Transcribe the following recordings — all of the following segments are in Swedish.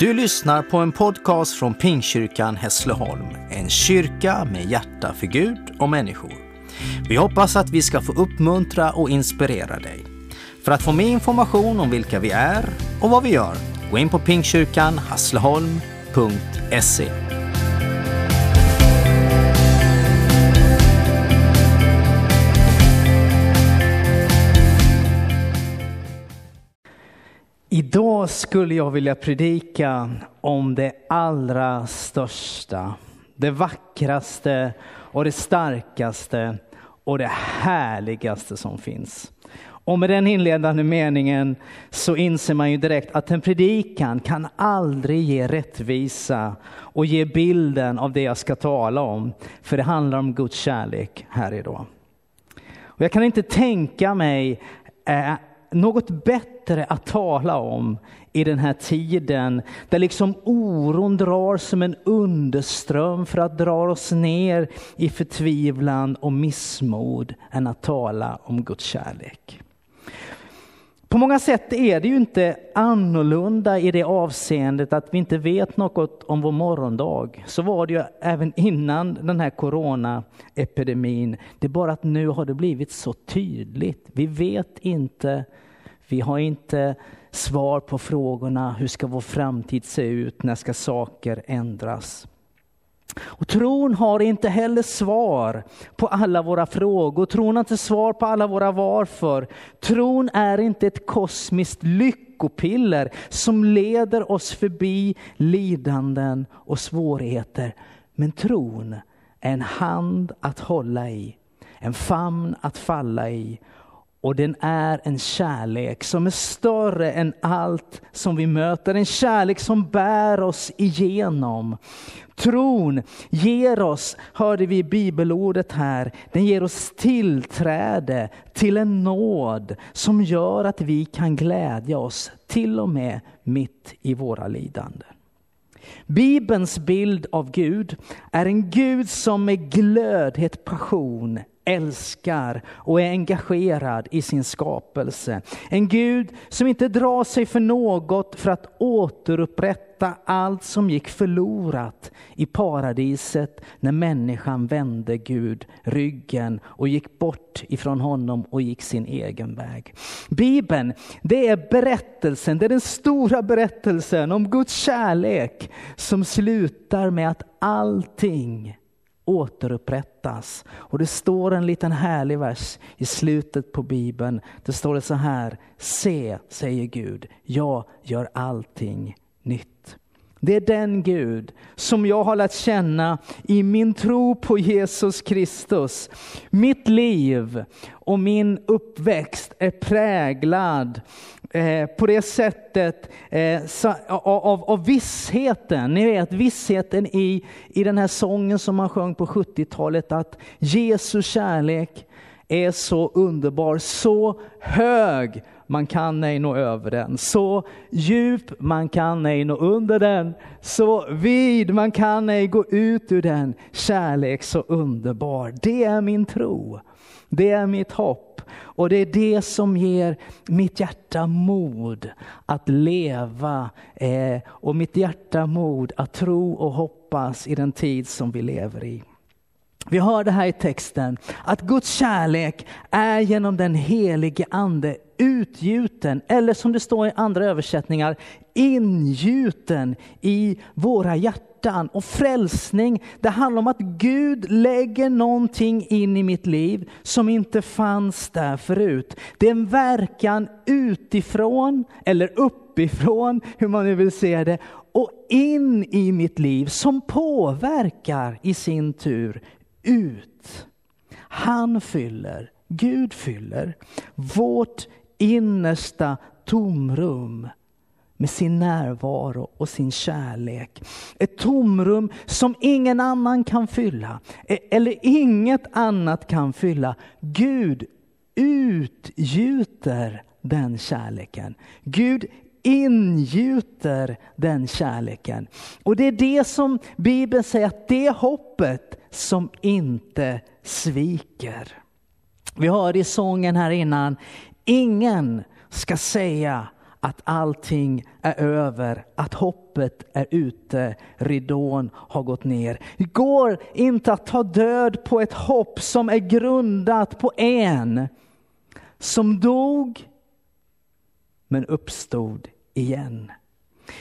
Du lyssnar på en podcast från Pingkyrkan Hässleholm, en kyrka med hjärta för Gud och människor. Vi hoppas att vi ska få uppmuntra och inspirera dig. För att få mer information om vilka vi är och vad vi gör, gå in på pingstkyrkanhassleholm.se. Idag skulle jag vilja predika om det allra största, det vackraste och det starkaste och det härligaste som finns. Och med den inledande meningen så inser man ju direkt att en predikan kan aldrig ge rättvisa och ge bilden av det jag ska tala om. För det handlar om Guds kärlek här idag. Och jag kan inte tänka mig eh, något bättre att tala om i den här tiden där liksom oron drar som en underström för att dra oss ner i förtvivlan och missmod än att tala om Guds kärlek. På många sätt är det ju inte annorlunda i det avseendet att vi inte vet något om vår morgondag. Så var det ju även innan den här coronaepidemin. Det är bara att nu har det blivit så tydligt. Vi vet inte, vi har inte svar på frågorna. Hur ska vår framtid se ut? När ska saker ändras? Och tron har inte heller svar på alla våra frågor. Tron har inte svar på alla våra varför. Tron är inte ett kosmiskt lyckopiller som leder oss förbi lidanden och svårigheter. Men tron är en hand att hålla i, en famn att falla i och den är en kärlek som är större än allt som vi möter. En kärlek som bär oss igenom. Tron ger oss, hörde vi bibelordet här, den ger oss tillträde till en nåd som gör att vi kan glädja oss till och med mitt i våra lidanden. Bibelns bild av Gud är en Gud som med glödhet passion älskar och är engagerad i sin skapelse. En Gud som inte drar sig för något för att återupprätta allt som gick förlorat i paradiset när människan vände Gud ryggen och gick bort ifrån honom och gick sin egen väg. Bibeln, det är berättelsen, det är den stora berättelsen om Guds kärlek som slutar med att allting återupprättas. Och det står en liten härlig vers i slutet på Bibeln. Det står det så här, se, säger Gud, jag gör allting nytt. Det är den Gud som jag har lärt känna i min tro på Jesus Kristus. Mitt liv och min uppväxt är präglad eh, på det sättet eh, av, av vissheten. Ni vet vissheten i, i den här sången som man sjöng på 70-talet att Jesu kärlek är så underbar, så hög man kan ej nå över den. Så djup man kan ej nå under den. Så vid man kan ej gå ut ur den. Kärlek så underbar. Det är min tro. Det är mitt hopp. Och det är det som ger mitt hjärta mod att leva eh, och mitt hjärta mod att tro och hoppas i den tid som vi lever i. Vi hör det här i texten, att Guds kärlek är genom den helige ande utgjuten, eller som det står i andra översättningar, ingjuten i våra hjärtan. Och frälsning, det handlar om att Gud lägger någonting in i mitt liv som inte fanns där förut. Det är en verkan utifrån, eller uppifrån, hur man nu vill se det, och in i mitt liv som påverkar i sin tur ut. Han fyller, Gud fyller vårt innersta tomrum med sin närvaro och sin kärlek. Ett tomrum som ingen annan kan fylla, e- eller inget annat kan fylla. Gud utgjuter den kärleken. Gud ingjuter den kärleken. Och det är det som Bibeln säger att det är hoppet som inte sviker. Vi hörde i sången här innan, ingen ska säga att allting är över, att hoppet är ute, ridån har gått ner. Det går inte att ta död på ett hopp som är grundat på en som dog men uppstod igen.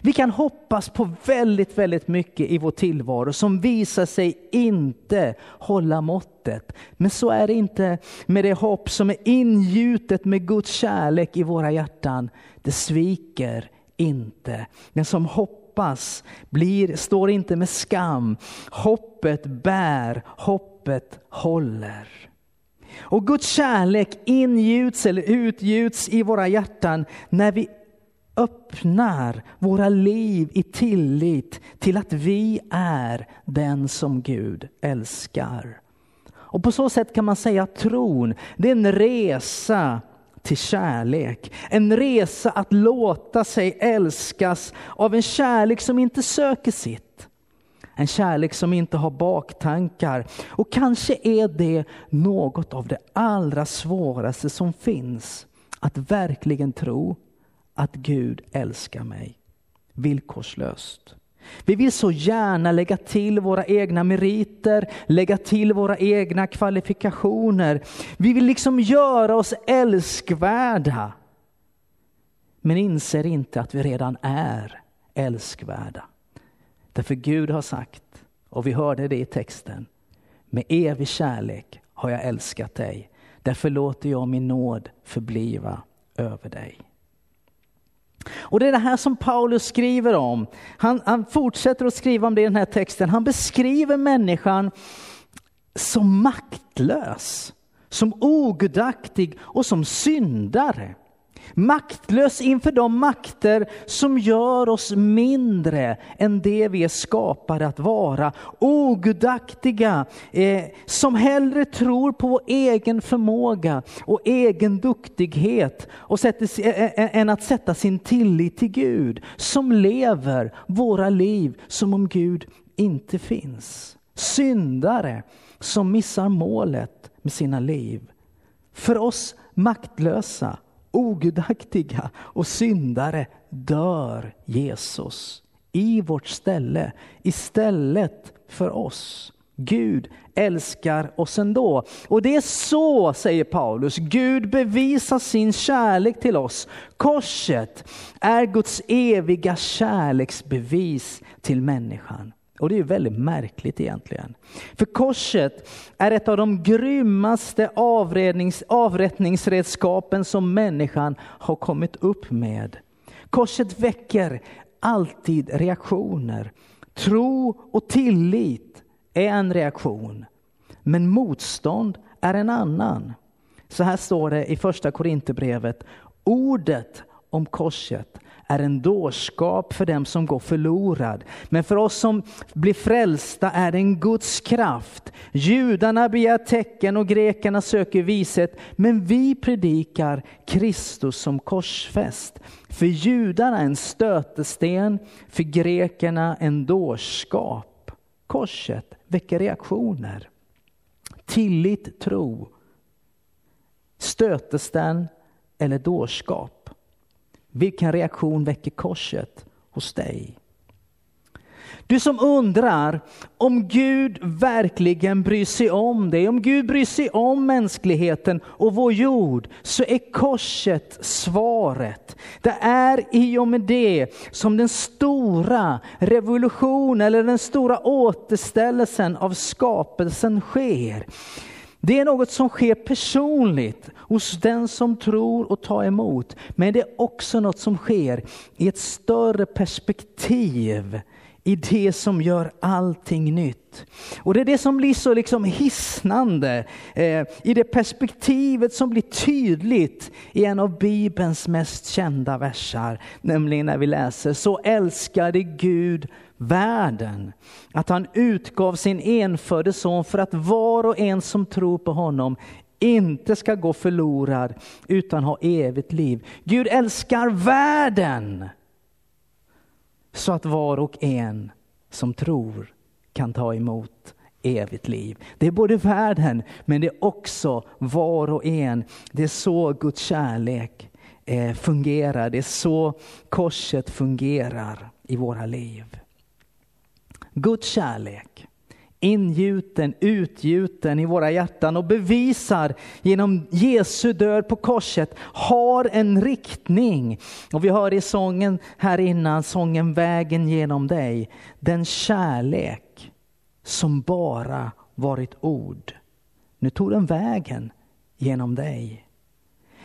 Vi kan hoppas på väldigt, väldigt mycket i vår tillvaro som visar sig inte hålla måttet. Men så är det inte med det hopp som är ingjutet med Guds kärlek i våra hjärtan. Det sviker inte. Den som hoppas blir, står inte med skam. Hoppet bär, hoppet håller. Och Guds kärlek ingjuts eller utgjuts i våra hjärtan när vi öppnar våra liv i tillit till att vi är den som Gud älskar. Och på så sätt kan man säga att tron, det är en resa till kärlek. En resa att låta sig älskas av en kärlek som inte söker sitt. En kärlek som inte har baktankar. Och kanske är det något av det allra svåraste som finns. Att verkligen tro att Gud älskar mig villkorslöst. Vi vill så gärna lägga till våra egna meriter, lägga till våra egna kvalifikationer. Vi vill liksom göra oss älskvärda. Men inser inte att vi redan är älskvärda. Därför Gud har sagt, och vi hörde det i texten, med evig kärlek har jag älskat dig. Därför låter jag min nåd förbliva över dig. Och det är det här som Paulus skriver om. Han, han fortsätter att skriva om det i den här texten. Han beskriver människan som maktlös, som ogudaktig och som syndare. Maktlös inför de makter som gör oss mindre än det vi är skapade att vara. Ogudaktiga, eh, som hellre tror på vår egen förmåga och egen duktighet och sätter, eh, eh, än att sätta sin tillit till Gud. Som lever våra liv som om Gud inte finns. Syndare som missar målet med sina liv. För oss maktlösa ogudaktiga och syndare dör Jesus i vårt ställe, istället för oss. Gud älskar oss ändå. Och det är så, säger Paulus, Gud bevisar sin kärlek till oss. Korset är Guds eviga kärleksbevis till människan. Och det är väldigt märkligt egentligen. För korset är ett av de grymmaste avrättningsredskapen som människan har kommit upp med. Korset väcker alltid reaktioner. Tro och tillit är en reaktion. Men motstånd är en annan. Så här står det i första Korinthierbrevet. Ordet om korset är en dårskap för dem som går förlorad. Men för oss som blir frälsta är det en Guds kraft. Judarna begär tecken och grekerna söker vishet. Men vi predikar Kristus som korsfäst. För judarna en stötesten, för grekerna en dårskap. Korset väcker reaktioner. Tillit, tro, stötesten eller dårskap. Vilken reaktion väcker korset hos dig? Du som undrar om Gud verkligen bryr sig om dig, om Gud bryr sig om mänskligheten och vår jord, så är korset svaret. Det är i och med det som den stora revolutionen eller den stora återställelsen av skapelsen sker. Det är något som sker personligt hos den som tror och tar emot. Men det är också något som sker i ett större perspektiv i det som gör allting nytt. Och det är det som blir så liksom hisnande eh, i det perspektivet som blir tydligt i en av Bibelns mest kända versar. Nämligen när vi läser, så älskade Gud världen. Att han utgav sin enfödde son för att var och en som tror på honom inte ska gå förlorad utan ha evigt liv. Gud älskar världen så att var och en som tror kan ta emot evigt liv. Det är både världen men det är också var och en. Det är så Guds kärlek eh, fungerar. Det är så korset fungerar i våra liv. Guds kärlek ingjuten, utgjuten i våra hjärtan och bevisar genom Jesu död på korset har en riktning. Och vi hör i sången här innan, sången Vägen genom dig, den kärlek som bara varit ord. Nu tog den vägen genom dig.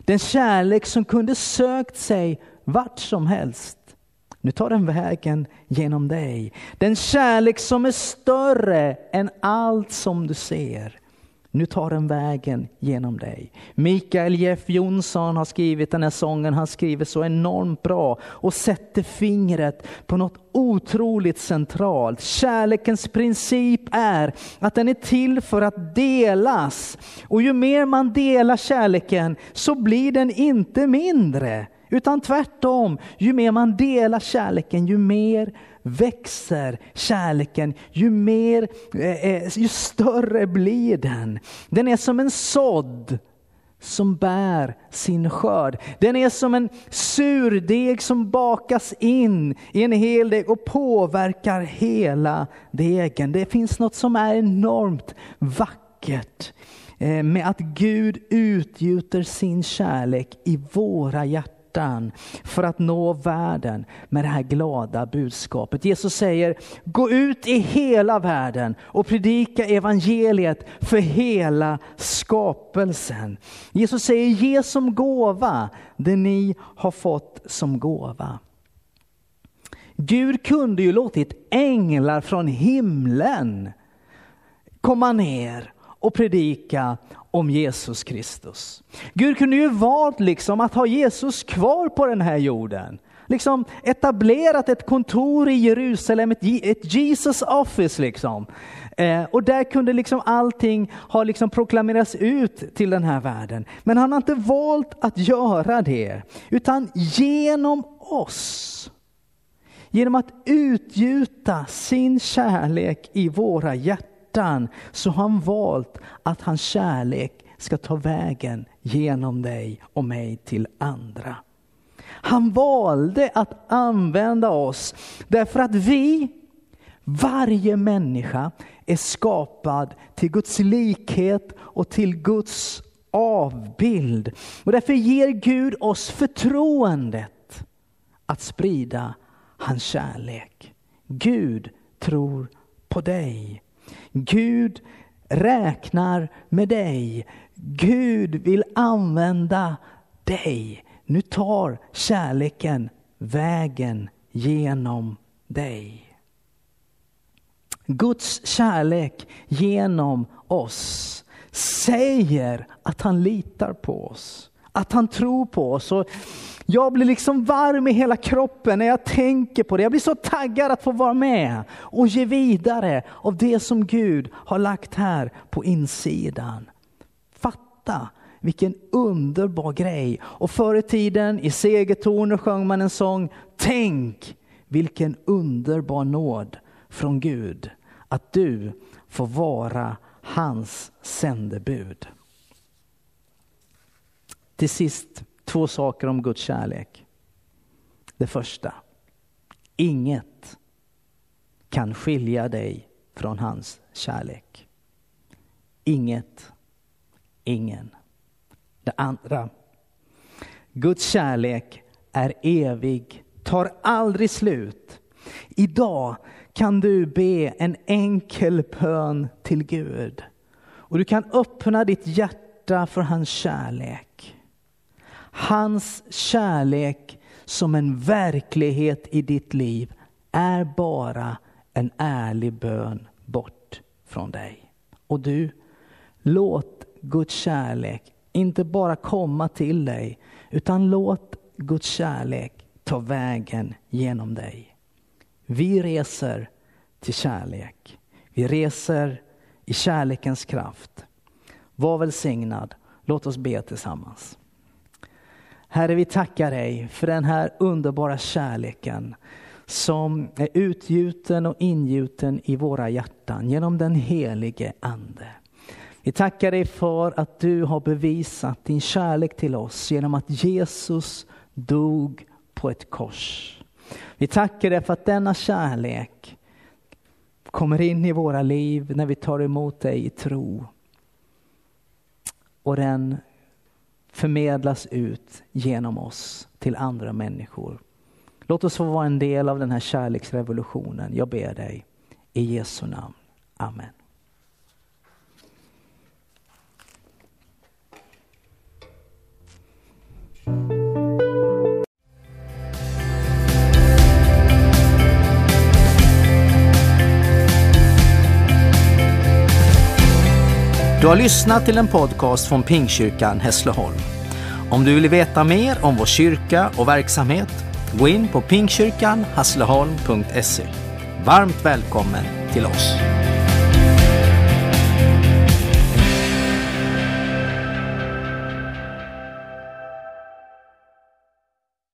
Den kärlek som kunde sökt sig vart som helst nu tar den vägen genom dig. Den kärlek som är större än allt som du ser. Nu tar den vägen genom dig. Mikael Jeff Jonsson har skrivit den här sången, han skriver så enormt bra och sätter fingret på något otroligt centralt. Kärlekens princip är att den är till för att delas. Och ju mer man delar kärleken så blir den inte mindre. Utan tvärtom, ju mer man delar kärleken, ju mer växer kärleken, ju, mer, eh, eh, ju större blir den. Den är som en sådd som bär sin skörd. Den är som en surdeg som bakas in i en hel deg och påverkar hela degen. Det finns något som är enormt vackert eh, med att Gud utgjuter sin kärlek i våra hjärtan hjärtan för att nå världen med det här glada budskapet. Jesus säger, gå ut i hela världen och predika evangeliet för hela skapelsen. Jesus säger, ge som gåva det ni har fått som gåva. Gud kunde ju låtit änglar från himlen komma ner och predika om Jesus Kristus. Gud kunde ju valt liksom att ha Jesus kvar på den här jorden. Liksom etablerat ett kontor i Jerusalem, ett, Jesus office liksom. Eh, och där kunde liksom allting ha liksom proklamerats ut till den här världen. Men han har inte valt att göra det, utan genom oss. Genom att utgjuta sin kärlek i våra hjärtan hjärtan så har han valt att hans kärlek ska ta vägen genom dig och mig till andra. Han valde att använda oss därför att vi, varje människa, är skapad till Guds likhet och till Guds avbild. Och därför ger Gud oss förtroendet att sprida hans kärlek. Gud tror på dig. Gud räknar med dig. Gud vill använda dig. Nu tar kärleken vägen genom dig. Guds kärlek genom oss säger att han litar på oss. Att han tror på oss. Och jag blir liksom varm i hela kroppen när jag tänker på det. Jag blir så taggad att få vara med och ge vidare av det som Gud har lagt här på insidan. Fatta vilken underbar grej. Och förr i tiden i segertoner sjöng man en sång. Tänk vilken underbar nåd från Gud att du får vara hans sändebud. Till sist två saker om Guds kärlek. Det första, inget kan skilja dig från hans kärlek. Inget, ingen. Det andra, Guds kärlek är evig, tar aldrig slut. Idag kan du be en enkel bön till Gud. Och du kan öppna ditt hjärta för hans kärlek. Hans kärlek som en verklighet i ditt liv är bara en ärlig bön bort från dig. Och du, låt Guds kärlek inte bara komma till dig, utan låt Guds kärlek ta vägen genom dig. Vi reser till kärlek. Vi reser i kärlekens kraft. Var välsignad. Låt oss be tillsammans. Herre, vi tackar dig för den här underbara kärleken som är utgjuten och ingjuten i våra hjärtan genom den helige Ande. Vi tackar dig för att du har bevisat din kärlek till oss genom att Jesus dog på ett kors. Vi tackar dig för att denna kärlek kommer in i våra liv när vi tar emot dig i tro. Och den förmedlas ut genom oss till andra människor. Låt oss få vara en del av den här kärleksrevolutionen. Jag ber dig i Jesu namn. Amen. Du har lyssnat till en podcast från Pingkyrkan Hässleholm. Om du vill veta mer om vår kyrka och verksamhet, gå in på pingkyrkanhässleholm.se. Varmt välkommen till oss.